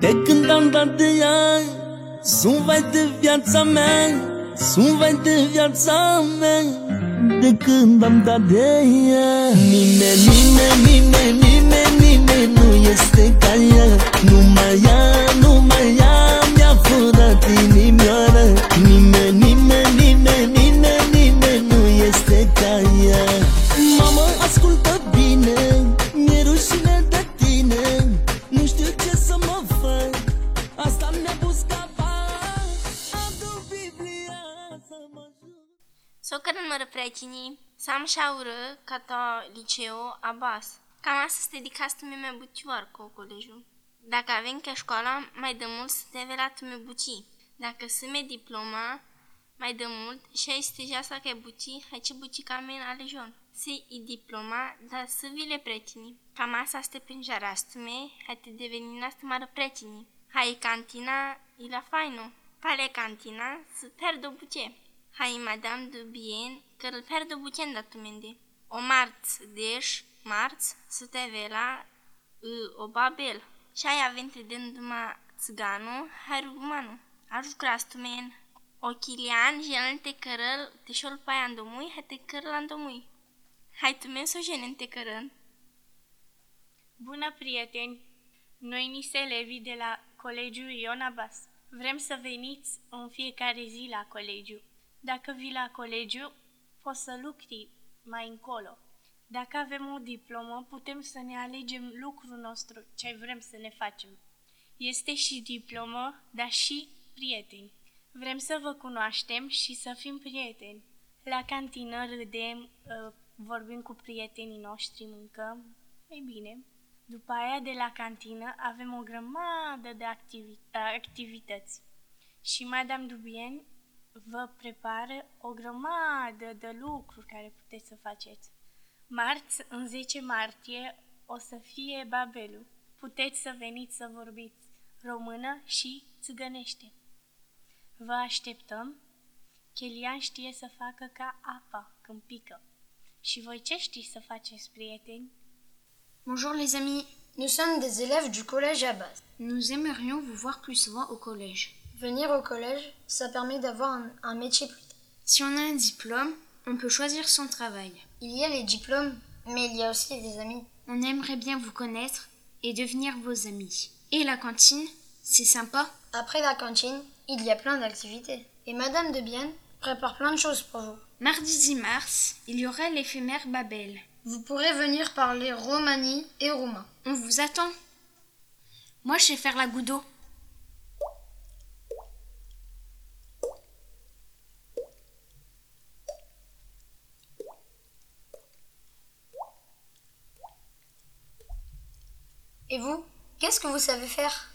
De când am dat de ea Sunt vai de viața mea Sunt vai de viața mea. De când am dat de ea Nimeni, nimeni, nimeni, Sokran mărăprecini, sam shaură cata liceu abas. Cam asta se dedica să me bucioar cu colegiul. Dacă avem ca școala, mai de mult să te vela tu me buci. Dacă să me diploma, mai de mult și ai steja să că buci, hai ce buci ca men alejon. Se i diploma, dar să vi le precini. Cam asta ste pinjara me, hai te deveni asta mară precini. Hai cantina, i la faino. Pale cantina, să perdo buce. Hai madame de bien, că îl perdo bucen da tu mende. O marț, deș, marț, să te vela, î, o babel. Și ai avente dânduma țiganu, hai rugumanu. Ajuc rastumen. O chilian, jelăn te cărăl, te șol pai andomui, hai te cărăl andomui. Hai tu men so jenen te cărăl. Bună, prieteni! Noi niște elevii de la Colegiul Ion Abbas. Vrem să veniți în fiecare zi la colegiu. Dacă vii la colegiu, poți să lucri mai încolo. Dacă avem o diplomă, putem să ne alegem lucrul nostru, ce vrem să ne facem. Este și diplomă, dar și prieteni. Vrem să vă cunoaștem și să fim prieteni. La cantină râdem, ă, vorbim cu prietenii noștri, mâncăm. Ei bine, după aia de la cantină avem o grămadă de activi- activități. Și Madame Dubien vă prepară o grămadă de lucruri care puteți să faceți. Marți, în 10 martie, o să fie Babelul. Puteți să veniți să vorbiți română și țigănește. Vă așteptăm. Chelian știe să facă ca apa când pică. Și voi ce știți să faceți, prieteni? Bonjour les amis, Nous sommes des élèves du collège Abbas. nous aimerions vous voir plus souvent au collège. Venir au collège, ça permet d'avoir un, un métier plus tard. Si on a un diplôme, on peut choisir son travail. Il y a les diplômes, mais il y a aussi des amis. On aimerait bien vous connaître et devenir vos amis. Et la cantine, c'est sympa Après la cantine, il y a plein d'activités. Et Madame de Bienne prépare plein de choses pour vous. Mardi 10 mars, il y aura l'éphémère Babel. Vous pourrez venir parler romani et roumain. On vous attend. Moi, je sais faire la goutte d'eau. Et vous, qu'est-ce que vous savez faire?